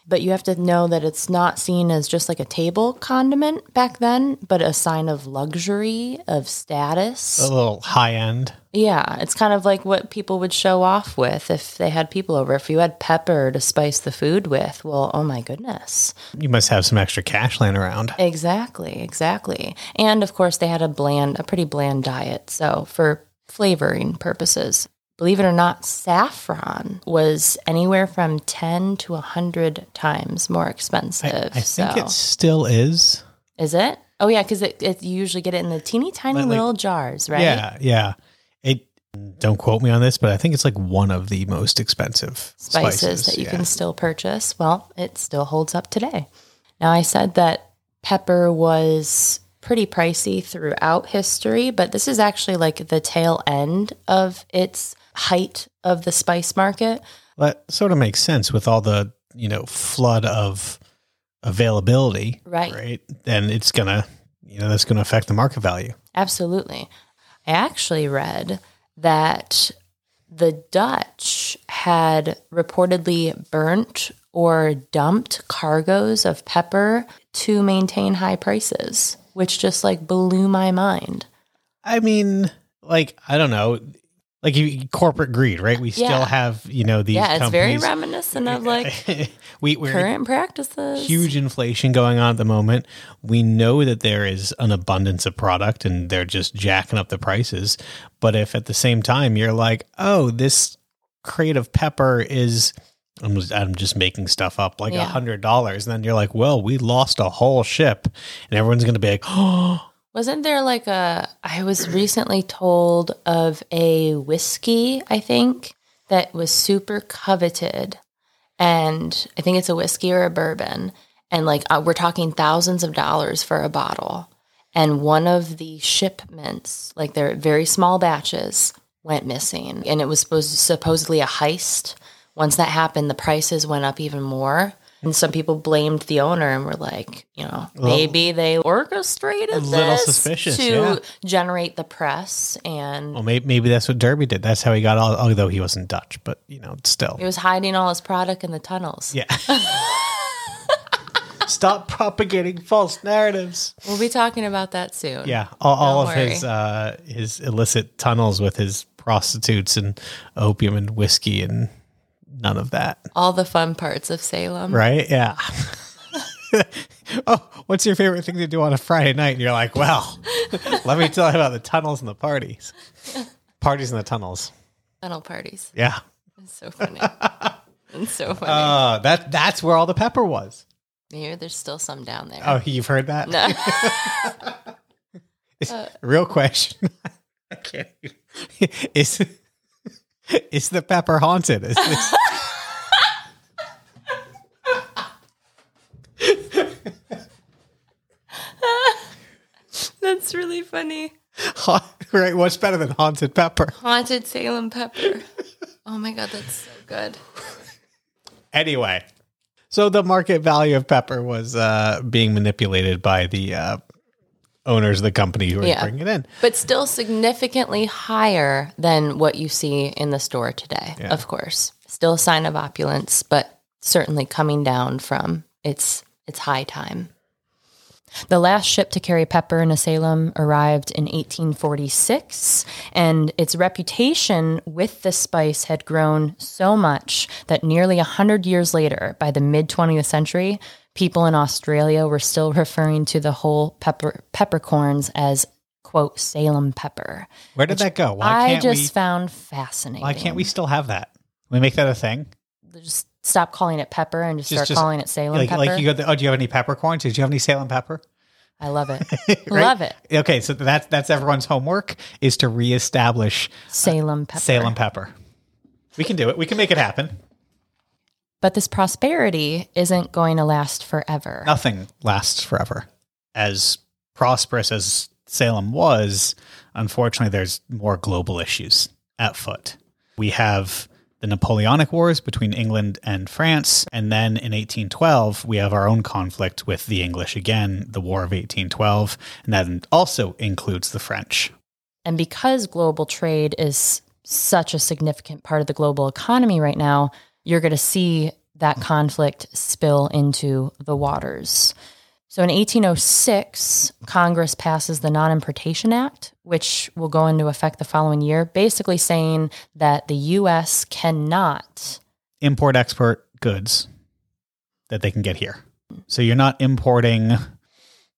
But you have to know that it's not seen as just like a table condiment back then, but a sign of luxury, of status. a little high end. Yeah, it's kind of like what people would show off with if they had people over. If you had pepper to spice the food with, well, oh my goodness. You must have some extra cash laying around. Exactly, exactly. And of course, they had a bland, a pretty bland diet. So, for flavoring purposes, believe it or not, saffron was anywhere from 10 to 100 times more expensive. I so, think it still is. is it? Oh, yeah, because it, it, you usually get it in the teeny tiny like- little jars, right? Yeah, yeah. It. Don't quote me on this, but I think it's like one of the most expensive spices, spices, that you yeah. can still purchase. Well, it still holds up today. Now, I said that pepper was pretty pricey throughout history, but this is actually like the tail end of its height of the spice market. That sort of makes sense with all the you know flood of availability, Right. Right. Then it's gonna, you know, that's gonna affect the market value. Absolutely. I actually read that the Dutch had reportedly burnt or dumped cargoes of pepper to maintain high prices, which just like blew my mind. I mean, like I don't know, like you, corporate greed, right? We still have you know these. yeah, it's very reminiscent of like we we're current practices. huge inflation going on at the moment. We know that there is an abundance of product and they're just jacking up the prices. But if at the same time you're like, oh, this crate of pepper is, I'm just, I'm just making stuff up, like a Yeah. hundred dollars, and then you're like, well, we lost a whole ship, and everyone's going to be like, oh, Wasn't there like a, I was recently told of a whiskey, I think, that was super coveted. And I think it's a whiskey or a bourbon. And like, uh, we're talking thousands of dollars for a bottle. And one of the shipments, like they're very small batches, went missing. And it was supposed supposedly a heist. Once that happened, the prices went up even more. And some people blamed the owner and were like, you know, maybe they orchestrated little this suspicious, to yeah. generate the press. And Well, maybe, maybe that's what Derby did. That's how he got all, although he wasn't Dutch, but you know, still. he was hiding all his product in the tunnels. Yeah. Stop propagating false narratives. We'll be talking about that soon. Yeah, all, all of his uh, his illicit tunnels with his prostitutes and opium and whiskey and none of that. All the fun parts of Salem. Right? Yeah. oh, what's your favorite thing to do on a Friday night? And you're like, well, let me tell you about the tunnels and the parties. Parties in the tunnels. Tunnel parties. Yeah. It's so funny. it's so funny. Uh, that that's where all the pepper was. Here, there's still some down there. Oh, you've heard that? No. It's- real question. I can't. Is is the pepper haunted? Is this, That's really funny. ha- right? What's better than haunted pepper? Haunted Salem pepper. Oh my god, that's so good. Anyway, so the market value of pepper was uh, being manipulated by the uh, owners of the company who are Yeah. bringing it in. But still significantly higher than what you see in the store today, Yeah. of course. Still a sign of opulence, but certainly coming down from its its high time. The last ship to carry pepper into Salem arrived in 1846, and its reputation with the spice had grown so much that nearly 100 years later, by the mid 20th century, people in Australia were still referring to the whole pepper peppercorns as, quote, Salem pepper. Where did that go? Why I can't just we? found fascinating. Why can't we still have that? We make that a thing. just stop calling it pepper and just, Just- start just calling it Salem Like, pepper? like you go. The, oh, do you have any peppercorns? Did you have any Salem pepper? I love it. Right? Love it. Okay, so that's that's everyone's homework is to reestablish uh, Salem pepper. Salem pepper. We can do it. We can make it happen. But this prosperity isn't going to last forever. Nothing lasts forever. As prosperous as Salem was, unfortunately, there's more global issues at foot. We have the Napoleonic Wars between England and France. And then in 1812, we have our own conflict with the English again, the War of 1812. And that also includes the French. And because global trade is such a significant part of the global economy right now, you're going to see that conflict spill into the waters. So in 1806, Congress passes the Non Importation Act, which will go into effect the following year, basically saying that the U.S. cannot import export goods that they can get here. So you're not importing,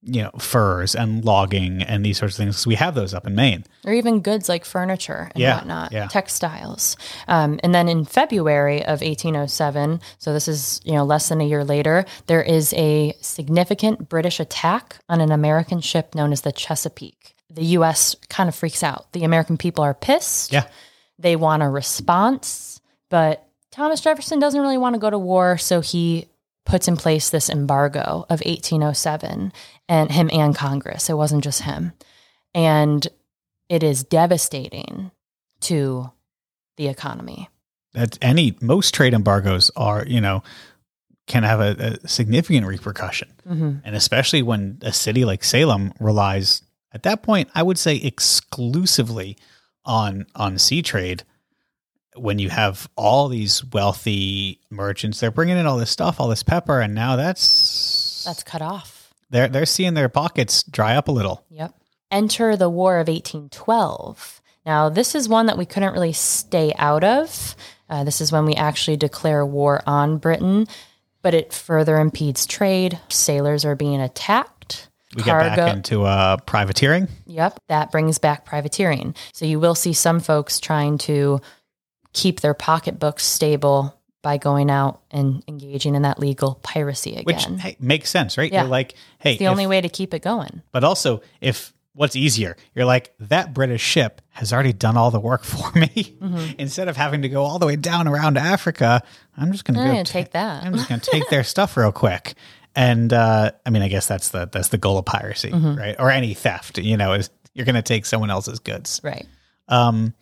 you know, furs and logging and these sorts of things. 'cause we have those up in Maine. or even goods like furniture and Yeah, whatnot, yeah. textiles. Um, and then in February of 1807, so this is you know less than a year later, there is a significant British attack on an American ship known as the Chesapeake. The U.S. kind of freaks out. The American people are pissed. Yeah. They want a response, but Thomas Jefferson doesn't really want to go to war, so he puts in place this embargo of 1807 and him and Congress. It wasn't just him. And it is devastating to the economy. That any most trade embargoes are, you know, can have a, a significant repercussion. hmm And especially when a city like Salem relies at that point, I would say exclusively on on sea trade. When you have all these wealthy merchants, they're bringing in all this stuff, all this pepper, and now that's That's cut off. they're they're seeing their pockets dry up a little. Yep. Enter the War of 1812. Now, this is one that we couldn't really stay out of. Uh, this is when we actually declare war on Britain, but it further impedes trade. Sailors are being attacked. We get back into uh, privateering. Yep, that brings back privateering. So you will see some folks trying to keep their pocketbooks stable by going out and engaging in that legal piracy which again. hey, makes sense, right? Yeah. You're like, hey, it's the if- only way to keep it going. but also if what's easier? You're like, that British ship has already done all the work for me. Mm-hmm. Instead of having to go all the way down around Africa, I'm just going to go gonna take that. I'm just going to take their stuff real quick. And uh, I mean, I guess that's the that's the goal of piracy, Mm-hmm. right? Or any theft. You know, is you're going to take someone else's goods. Right. Um,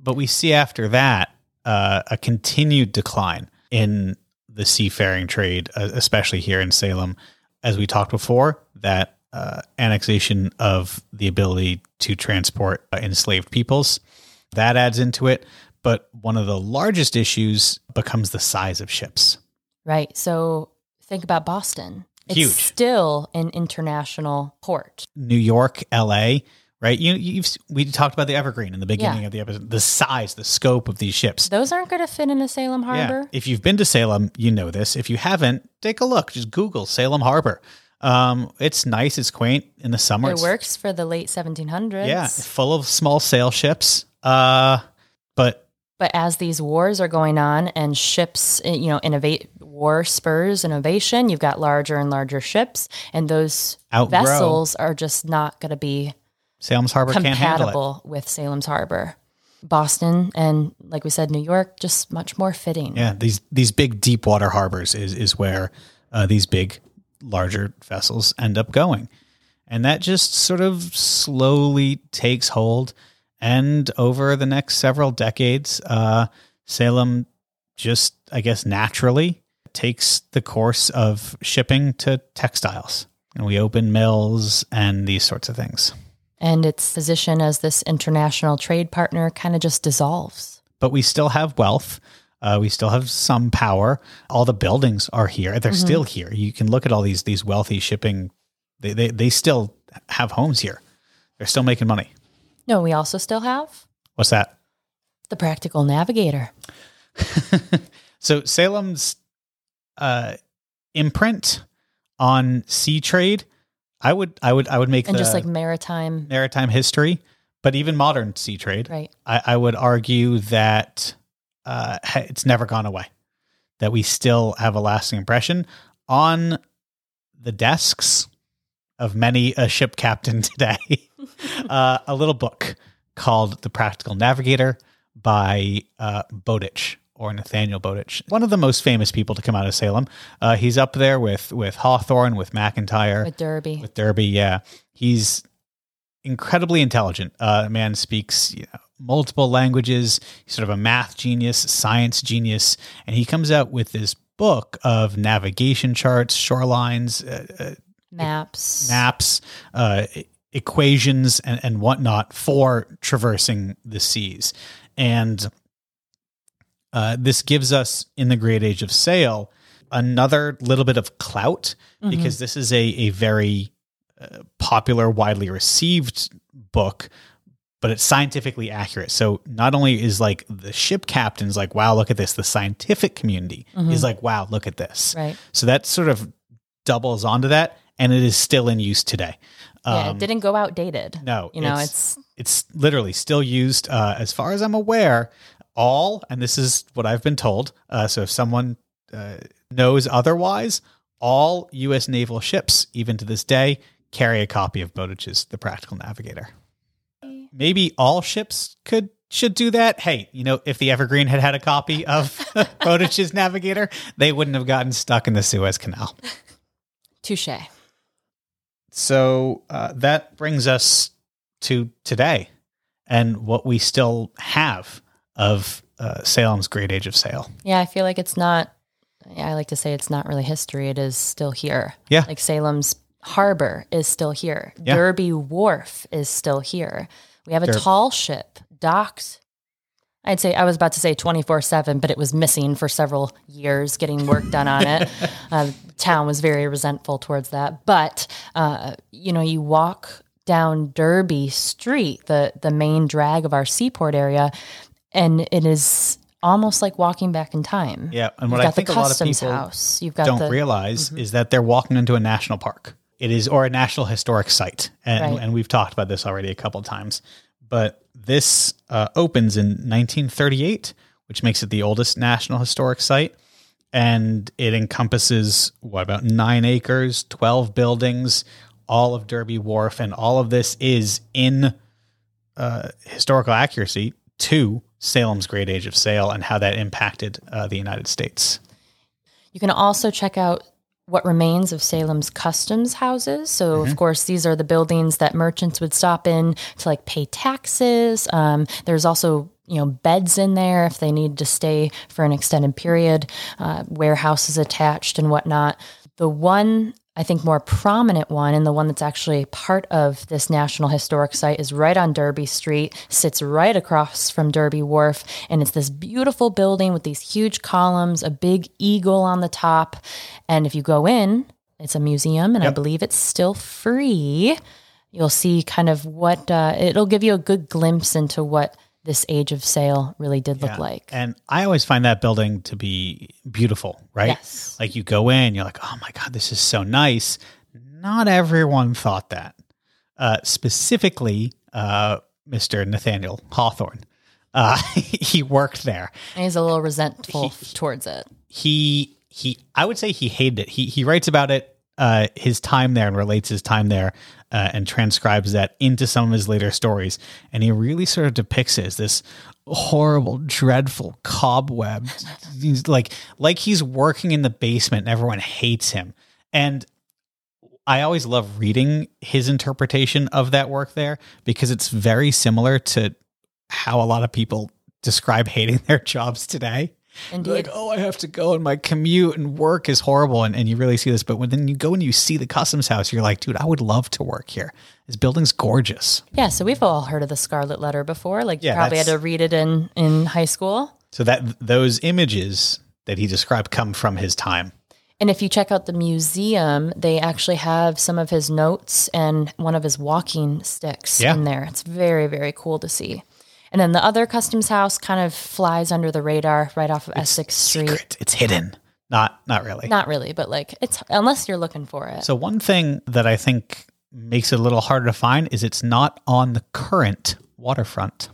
but we see after that uh, a continued decline in the seafaring trade, uh, especially here in Salem. As we talked before, that uh, annexation of the ability to transport uh, enslaved peoples that adds into it. But one of the largest issues becomes the size of ships. Right. So think about Boston. It's Huge. still an international port. New York, L.A. Right? You, you've we talked about the Evergreen in the beginning Yeah. of the episode. The size, the scope of these ships. Those aren't going to fit in a Salem harbor. If you've been to Salem, you know this. If you haven't, take a look. Just Google Salem Harbor. Um, it's nice. It's quaint in the summer. It works for the late 1700s. Yeah, full of small sail ships. Uh, but But as these wars are going on and ships, eh, you know, innovate, war spurs innovation, you've got larger and larger ships, and those Outgrow. vessels are just not going to be Salem's Harbor can't handle it. compatible with Salem's Harbor. Boston and, like we said, New York, just much more fitting. Yeah, these these big deep water harbors is is where uh, these big larger vessels end up going, and that just sort of slowly takes hold. And over the next several decades, uh, Salem just, I guess, naturally takes the course of shipping to textiles, and we open mills and these sorts of things. And its position as this international trade partner kind of just dissolves. but we still have wealth. Uh, we still have some power. All the buildings are here. They're still here. You can look at all these these wealthy shipping. They, they they still have homes here. They're still making money. No, we also still have What's that? the practical navigator. So Salem's uh, imprint on sea trade, I would I would I would make And just like maritime, maritime history, but even modern sea trade. right? I, I would argue that uh, it's never gone away. That we still have a lasting impression on the desks of many a ship captain today. uh, a little book called "The Practical Navigator" by uh, Bowditch or Nathaniel Bowditch, one of the most famous people to come out of Salem. Uh, he's up there with with Hawthorne, with McIntire, With Derby. with Derby. Yeah, he's incredibly intelligent. Uh, man speaks you know, multiple languages. He's sort of a math genius, science genius, and he comes out with this book of navigation charts, shorelines, uh, uh, maps. maps, uh, equations, and, and whatnot for traversing the seas. And uh, this gives us, in the great age of sail, another little bit of clout because this is a, a very uh, popular, widely received book, but it's scientifically accurate. So not only is like the ship captains like, wow, look at this, the scientific community is like, wow, look at this. Right. So that sort of doubles onto that, and it is still in use today. yeah, Um, it didn't go outdated. no, You know, it's- it's it's literally still used. Uh, as far as I'm aware, all, and this is what I've been told. Uh, so if someone uh, knows otherwise, all U.S. naval ships, even to this day, carry a copy of Bowditch's The Practical Navigator. Maybe all ships could should do that. Hey, you know, if the Evergreen had had a copy of Bowditch's Navigator, they wouldn't have gotten stuck in the Suez Canal. touche. So uh, that brings us to today and what we still have of uh, Salem's Great Age of Sail. Yeah, I feel like it's not. Yeah, I like to say it's not really history. It is still here. Yeah. like Salem's harbor is still here. Yeah. Derby Wharf is still here. We have a Derb- tall ship docked. I'd say I was about to say twenty four seven, but it was missing for several years, getting work done on it. uh, town was very resentful towards that. But uh, you know, you walk down Derby Street, the the main drag of our seaport area, and it is almost like walking back in time. Yeah, and what got I think the a lot of people house. You've got don't the realize is that they're walking into a national park. It is or a national historic site, and, Right. and we've talked about this already a couple times. But this uh, opens in 1938, which makes it the oldest national historic site, and it encompasses what about nine acres, 12 buildings, all of Derby Wharf, and all of this is in uh, historical accuracy to Salem's Great Age of Sail and how that impacted uh, the United States. You can also check out what remains of Salem's customs houses. So, Mm-hmm. of course, these are the buildings that merchants would stop in to like pay taxes. Um, there's also you know beds in there if they need to stay for an extended period, uh, warehouses attached and whatnot. The one I think more prominent one and the one that's actually part of this National Historic Site is right on Derby Street, sits right across from Derby Wharf, and it's this beautiful building with these huge columns, a big eagle on the top. And if you go in, it's a museum, and I believe it's still free. You'll see kind of what uh, it'll give you a good glimpse into what this age of sail really did look Yeah. like. And I always find that building to be beautiful, right? Yes. Like you go in, you're like, oh my God, this is so nice. Not everyone thought that. Uh, specifically, uh, Mr. Nathaniel Hawthorne. Uh, he worked there. And he's a little resentful towards it. he he I would say he hated it. He he writes about it uh his time there and relates his time there uh, and transcribes that into some of his later stories. And he really sort of depicts it as this horrible dreadful cobweb he's like like he's working in the basement and everyone hates him. And I always love reading his interpretation of that work there because it's very similar to how a lot of people describe hating their jobs today Indeed. like, oh, I have to go and my commute and work is horrible. And, and you really see this. But when then you go and you see the customs house, you're like, dude, I would love to work here. This building's gorgeous. Yeah, so we've all heard of the Scarlet Letter before. Like you probably had to read it in in high school. So that those images that he described come from his time. And if you check out the museum, they actually have some of his notes and one of his walking sticks Yeah. in there. It's very very cool to see. And then the other customs house kind of flies under the radar right off of Essex Street. Secret. It's hidden. Not not really. Not really, but like it's unless you're looking for it. So one thing that I think makes it a little harder to find is it's not on the current waterfront.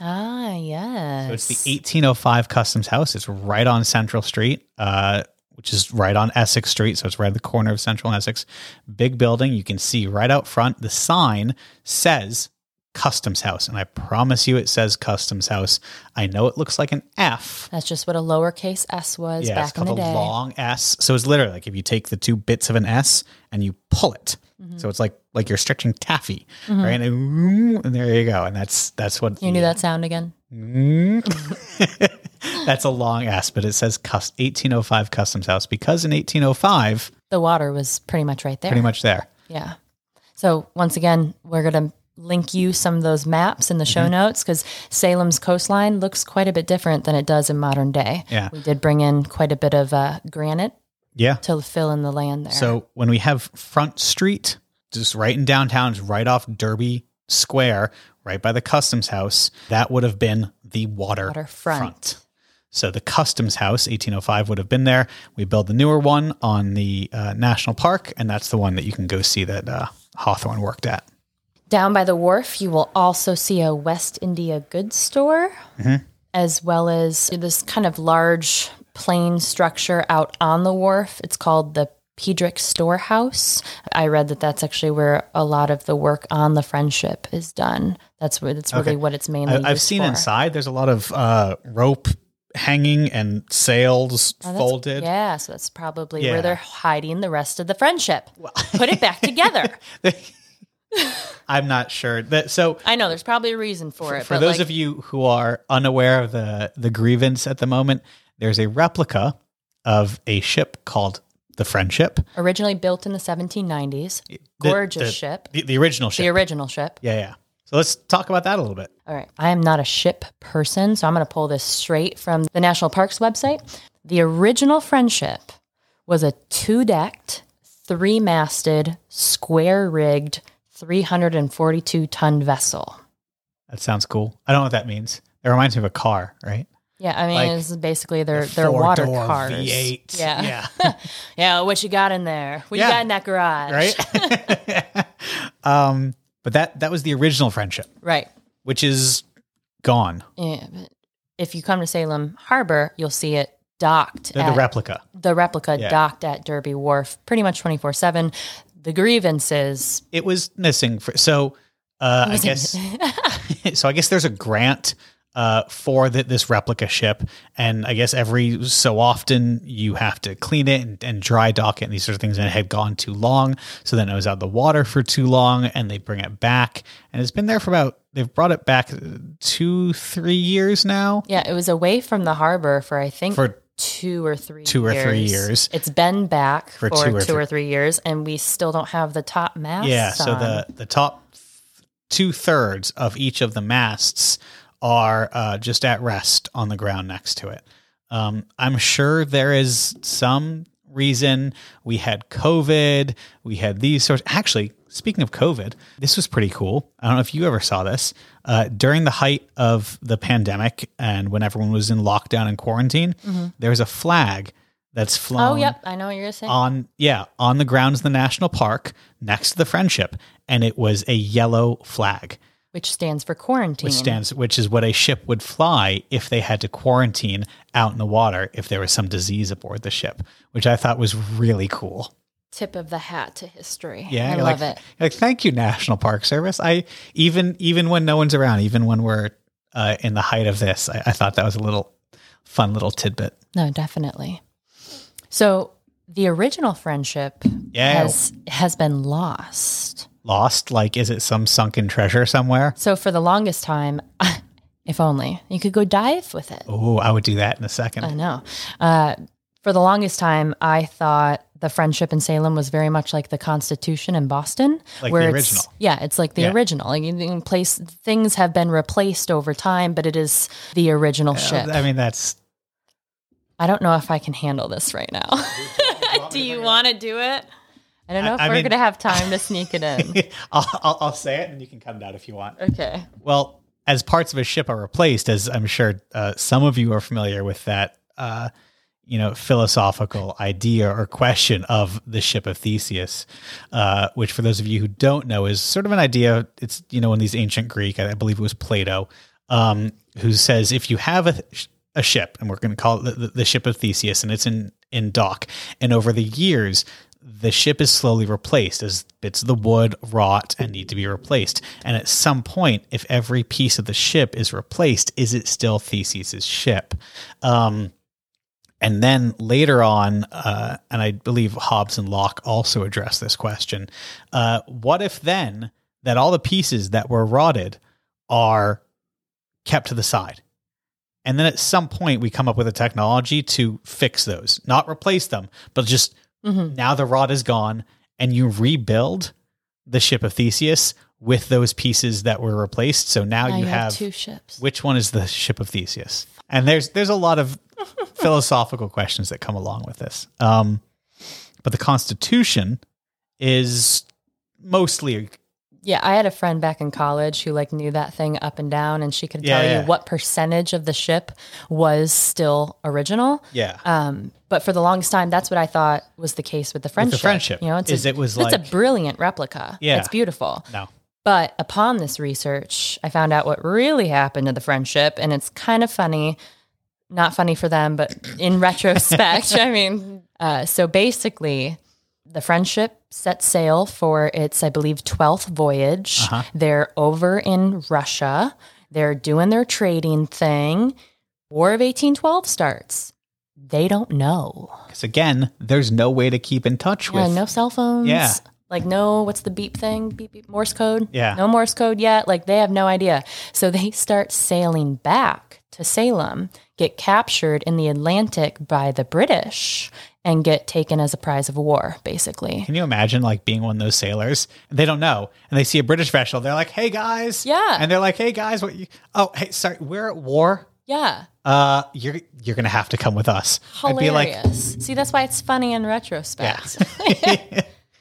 ah, yes. So it's the 1805 Customs House. It's right on Central Street, uh, which is right on Essex Street. So it's right at the corner of Central and Essex. Big building. You can see right out front. The sign says Customs House. And I promise you it says Customs House. I know it looks like an F. That's just what a lowercase s was Yeah, it's back in called the a day. long S. So it's literally like if you take the two bits of an S and you pull it. Mm-hmm. So it's like like you're stretching taffy, right? And, and there you go. And that's that's what you knew that sound again? That's a long S, but it says 1805 Customs House because in 1805, The water was pretty much right there. pretty much there. Yeah. So once again, we're going to link you some of those maps in the show Mm-hmm. notes because Salem's coastline looks quite a bit different than it does in modern day. Yeah. We did bring in quite a bit of uh, granite Yeah. to fill in the land there. So when we have Front Street, just right in downtown, right off Derby Square, right by the Customs House, that would have been the water Waterfront. front. So the Customs House, 1805, would have been there. We build the newer one on the uh, National Park, and that's the one that you can go see that uh, Hawthorne worked at. Down by the wharf, you will also see a West India goods store, Mm-hmm. as well as this kind of large plain structure out on the wharf. It's called the Pedrick Storehouse. I read that that's actually where a lot of the work on the friendship is done. That's where that's really Okay. what it's mainly. I, I've seen for. inside. There's a lot of uh, rope hanging and sails Oh, folded. Yeah, so that's probably Yeah. where they're hiding the rest of the friendship. Put it back together. I'm not sure that. So I know there's probably a reason for it. for those like, of you who are unaware of the the grievance at the moment, there's a replica of a ship called the Friendship. originally built in the 1790s, The- gorgeous the- ship, The, the original ship. the original ship. yeah, yeah. So let's talk about that a little bit. All right. I am not a ship person, so I'm going to pull this straight from the National Parks website. The original Friendship was a two decked, three masted, square rigged, 342 ton vessel. That sounds cool. I don't know what that means. It reminds me of a car, right? Yeah, I mean, Like is basically their, their water cars. V8. Yeah. Yeah. Yeah, what you got in there? What Yeah. you got in that garage? right? um, but that that was the original friendship, Right. which is gone. Yeah, but if you come to Salem Harbor, you'll see it docked The, at the replica. the replica Yeah. docked at Derby Wharf pretty much 24 7. The grievances. it was missing for so uh i guess so i guess there's a grant uh for the, this replica ship and i guess every so often you have to clean it and, and dry dock it and these sort of things and it had gone too long so then it was out of the water for too long and they bring it back and it's been there for about they've brought it back two three years now yeah, it was away from the harbor for I think for two or three two or three years. It's been back For for, two two, or or, three- years, and we still don't have the top mast. Yeah, so on. the the top two thirds of each of the masts are uh, just at rest on the ground next to it. Um, I'm sure there is some reason we had COVID, we had these sorts. Actually, speaking of COVID, this was pretty cool. I don't know if you ever saw this uh, during the height of the pandemic and when everyone was in lockdown and quarantine. There was a flag that's flown Mm-hmm. Oh, yep, I know what you're gonna say. on yeah on the grounds of the national park next to the friendship and it was a yellow flag which stands for quarantine. which stands which is what a ship would fly if they had to quarantine out in the water if there was some disease aboard the ship which i thought was really cool Tip of the hat to history. yeah I love like, it. like thank you national park service i even even when no one's around even when we're uh, in the height of this I, I thought that was a little fun little tidbit No, definitely. So the original friendship Yeah. has has been lost. Lost like is it some sunken treasure somewhere So for the longest time, if only you could go dive with it. oh i would do that in a second I know. Uh, for the longest time, I thought the friendship in Salem was very much like the Constitution in Boston, Like where the it's- original. Yeah, it's like the Yeah. original. Like you can place things have been replaced over time, but it is the original ship. i mean that's I don't know if I can handle this right now. do you want to do it? I don't know if I we're mean- gonna have time to sneak it in. I'll, I'll, I'll say it and you can cut it out if you want. Okay. Well, as parts of a ship are replaced, as I'm sure uh, some of you are familiar with that, uh, you know, philosophical idea or question of the ship of Theseus, uh, which for those of you who don't know is sort of an idea. It's, you know, in these ancient Greek, I believe it was Plato, um, who says if you have a, a ship, and we're going to call it the, the ship of Theseus, and it's in, in dock, and over the years, the ship is slowly replaced as bits of the wood rot and need to be replaced. And at some point, if every piece of the ship is replaced, is it still Theseus's ship? Um, and then later on, uh, and I believe Hobbes and Locke also address this question: uh, What if then that all the pieces that were rotted are kept to the side? And then at some point, we come up with a technology to fix those, not replace them, but just Mhm. now the rod is gone, and you rebuild the ship of Theseus with those pieces that were replaced. So now, Now you, you have have two ships. which one is the ship of Theseus? And there's there's a lot of philosophical questions that come along with this. Um, but the Constitution is mostly Yeah, I had a friend back in college who like knew that thing up and down, and she could Yeah, tell yeah. you what percentage of the ship was still original. yeah. Um, but for the longest time, that's what I thought was the case with the friendship. friendship, you know, it's is a, it was it's like- a brilliant replica. Yeah. it's beautiful. no, But upon this research, I found out what really happened to the friendship, and it's kind of funny. Not funny for them, but in retrospect, I mean, uh, so basically, the friendship set sail for its, I believe, 12th voyage. Uh-huh. They're over in Russia. They're doing their trading thing. War of 1812 starts. They don't know. because again, there's no way to keep in touch with Yeah, with. no cell phones. Yeah. Like no, what's the beep thing? Beep beep Morse code. Yeah. No Morse code yet. Like they have no idea. So they start sailing back to Salem, get captured in the Atlantic by the British, and get taken as a prize of war, basically. Can you imagine like being one of those sailors? They don't know, and they see a British vessel. They're like, "Hey guys!" Yeah. and they're like, "Hey guys, what? You? Oh, hey, sorry, we're at war. Yeah. Uh, you're you're gonna have to come with us." Be like, Hilarious. See, that's why it's funny in retrospect.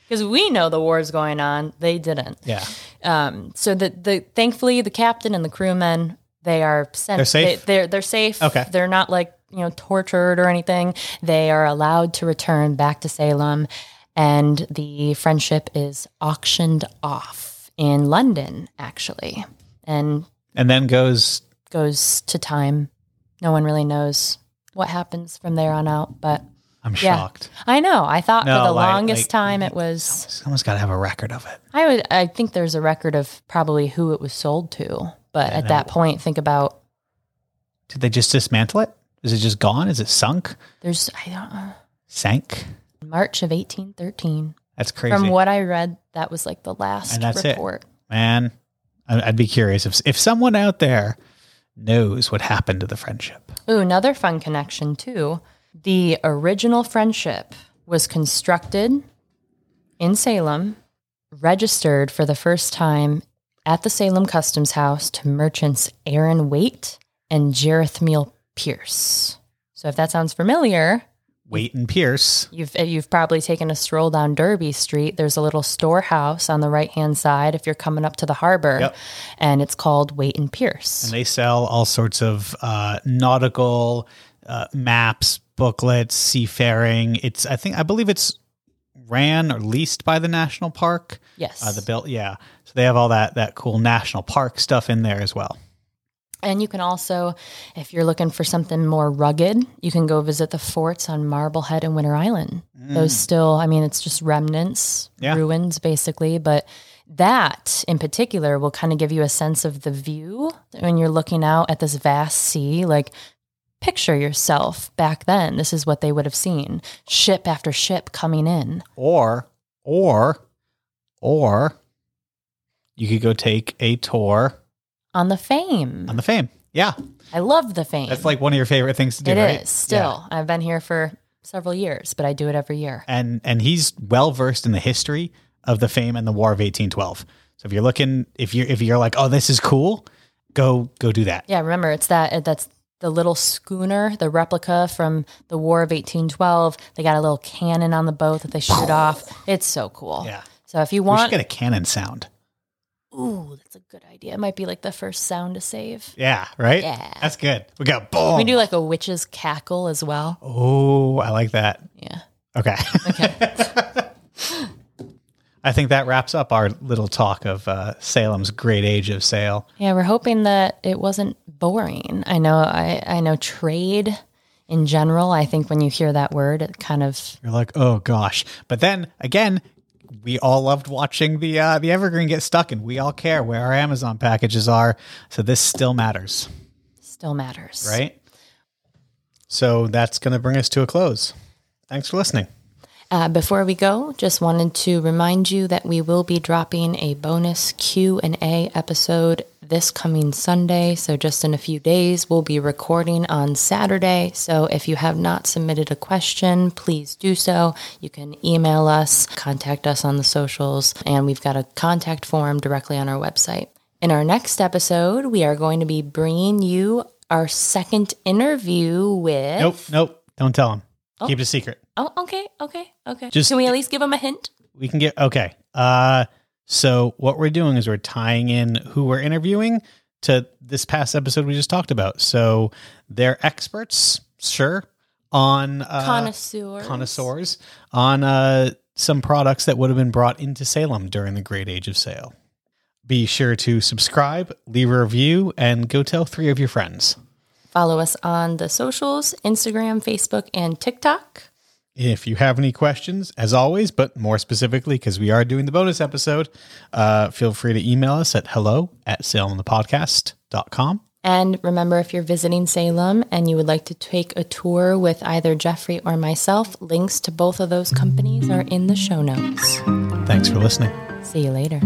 Because we know the war's going on. They didn't. "Yeah, Um, so the the thankfully the captain and the crewmen they are sent. They're safe? They, are they're safe. Okay. They're not like you know tortured or anything. They are allowed to return back to Salem, and the friendship is auctioned off in London actually, and and then goes goes to time. No one really knows what happens from there on out, but I'm Yeah. shocked. I know. I thought No, for the like- longest like- time it was. Someone's got to have a record of it. I would. I think there's a record of probably who it was sold to, but at that point, think about Did they just dismantle it? Is it just gone? Is it sunk? there's. I don't know. Sank? March of 1813. That's crazy. From what I read, that was like the last And that's it. report. Man, I- I'd be curious if if someone out there knows what happened to the friendship. Ooh, another fun connection too. The original friendship was constructed in Salem, registered for the first time at the Salem Customs House to merchants Aaron Waite and Jerathmiel Peirce. So if that sounds familiar, Waite and Peirce. you've you've probably taken a stroll down Derby Street. There's a little storehouse on the right hand side if you're coming up to the harbor, Yep. and it's called Waite and Peirce. And they sell all sorts of uh, nautical uh, maps, booklets, seafaring. It's I think I believe it's ran or leased by the national park. yes, Uh, the bill, yeah. So they have all that that cool national park stuff in there as well. And you can also, if you're looking for something more rugged, you can go visit the forts on Marblehead and Winter Island. Those still, I mean, it's just remnants, Mm. Yeah. ruins basically, but that in particular will kind of give you a sense of the view when you're looking out at this vast sea. Like, picture yourself back then. This is what they would have seen ship after ship coming in. Or or or you could go take a tour On the fame. on the fame. Yeah. I love the fame. That's like one of your favorite things to do, It is right? still. I've been here for several years, but I do it every year. and and he's well versed in the history of the fame and the War of 1812. So if you're looking, if you're if you're like, oh, this is cool, go go do that. Yeah, remember it's that that's the little schooner, the replica from the War of 1812. They got a little cannon on the boat that they shoot off. It's so cool. Yeah, So if you we should want, get a cannon sound. Ooh, that's a good idea. It might be like the first sound to save. Yeah, right. Yeah. that's good. We got boom. We do like a witch's cackle as well. oh, I like that. Yeah. Okay. Okay. I think that wraps up our little talk of uh, Salem's great age of sail. Yeah, we're hoping that it wasn't boring. I know I I know trade in general, I think when you hear that word, it kind of You're like, oh gosh. But then again, we all loved watching the uh, the Evergreen get stuck, and we all care where our Amazon packages are. So this still matters, still matters. right? So that's going to bring us to a close. Thanks for listening. Uh, before we go, just wanted to remind you that we will be dropping a bonus Q and A episode this coming Sunday. So just in a few days, we'll be recording on Saturday. So if you have not submitted a question, please do so. You can email us, contact us on the socials, and we've got a contact form directly on our website. In our next episode, we are going to be bringing you our second interview with. Nope, nope. Don't tell him. Keep it a secret. Oh, okay, okay, okay. Just- can we at least give them a hint? We can get okay. Uh, so what we're doing is we're tying in who we're interviewing to this past episode we just talked about. So they're experts, sure, on uh, Connoisseurs. connoisseurs on uh, some products that would have been brought into Salem during the Great Age of Sail. Be sure to subscribe, leave a review, and go tell three of your friends. Follow us on the socials Instagram, Facebook, and TikTok. If you have any questions, as always, but more specifically, because we are doing the bonus episode, uh, feel free to email us at hello at salemthepodcast.com. And remember, if you're visiting Salem and you would like to take a tour with either Jeffrey or myself, links to both of those companies are in the show notes. Thanks for listening. See you later.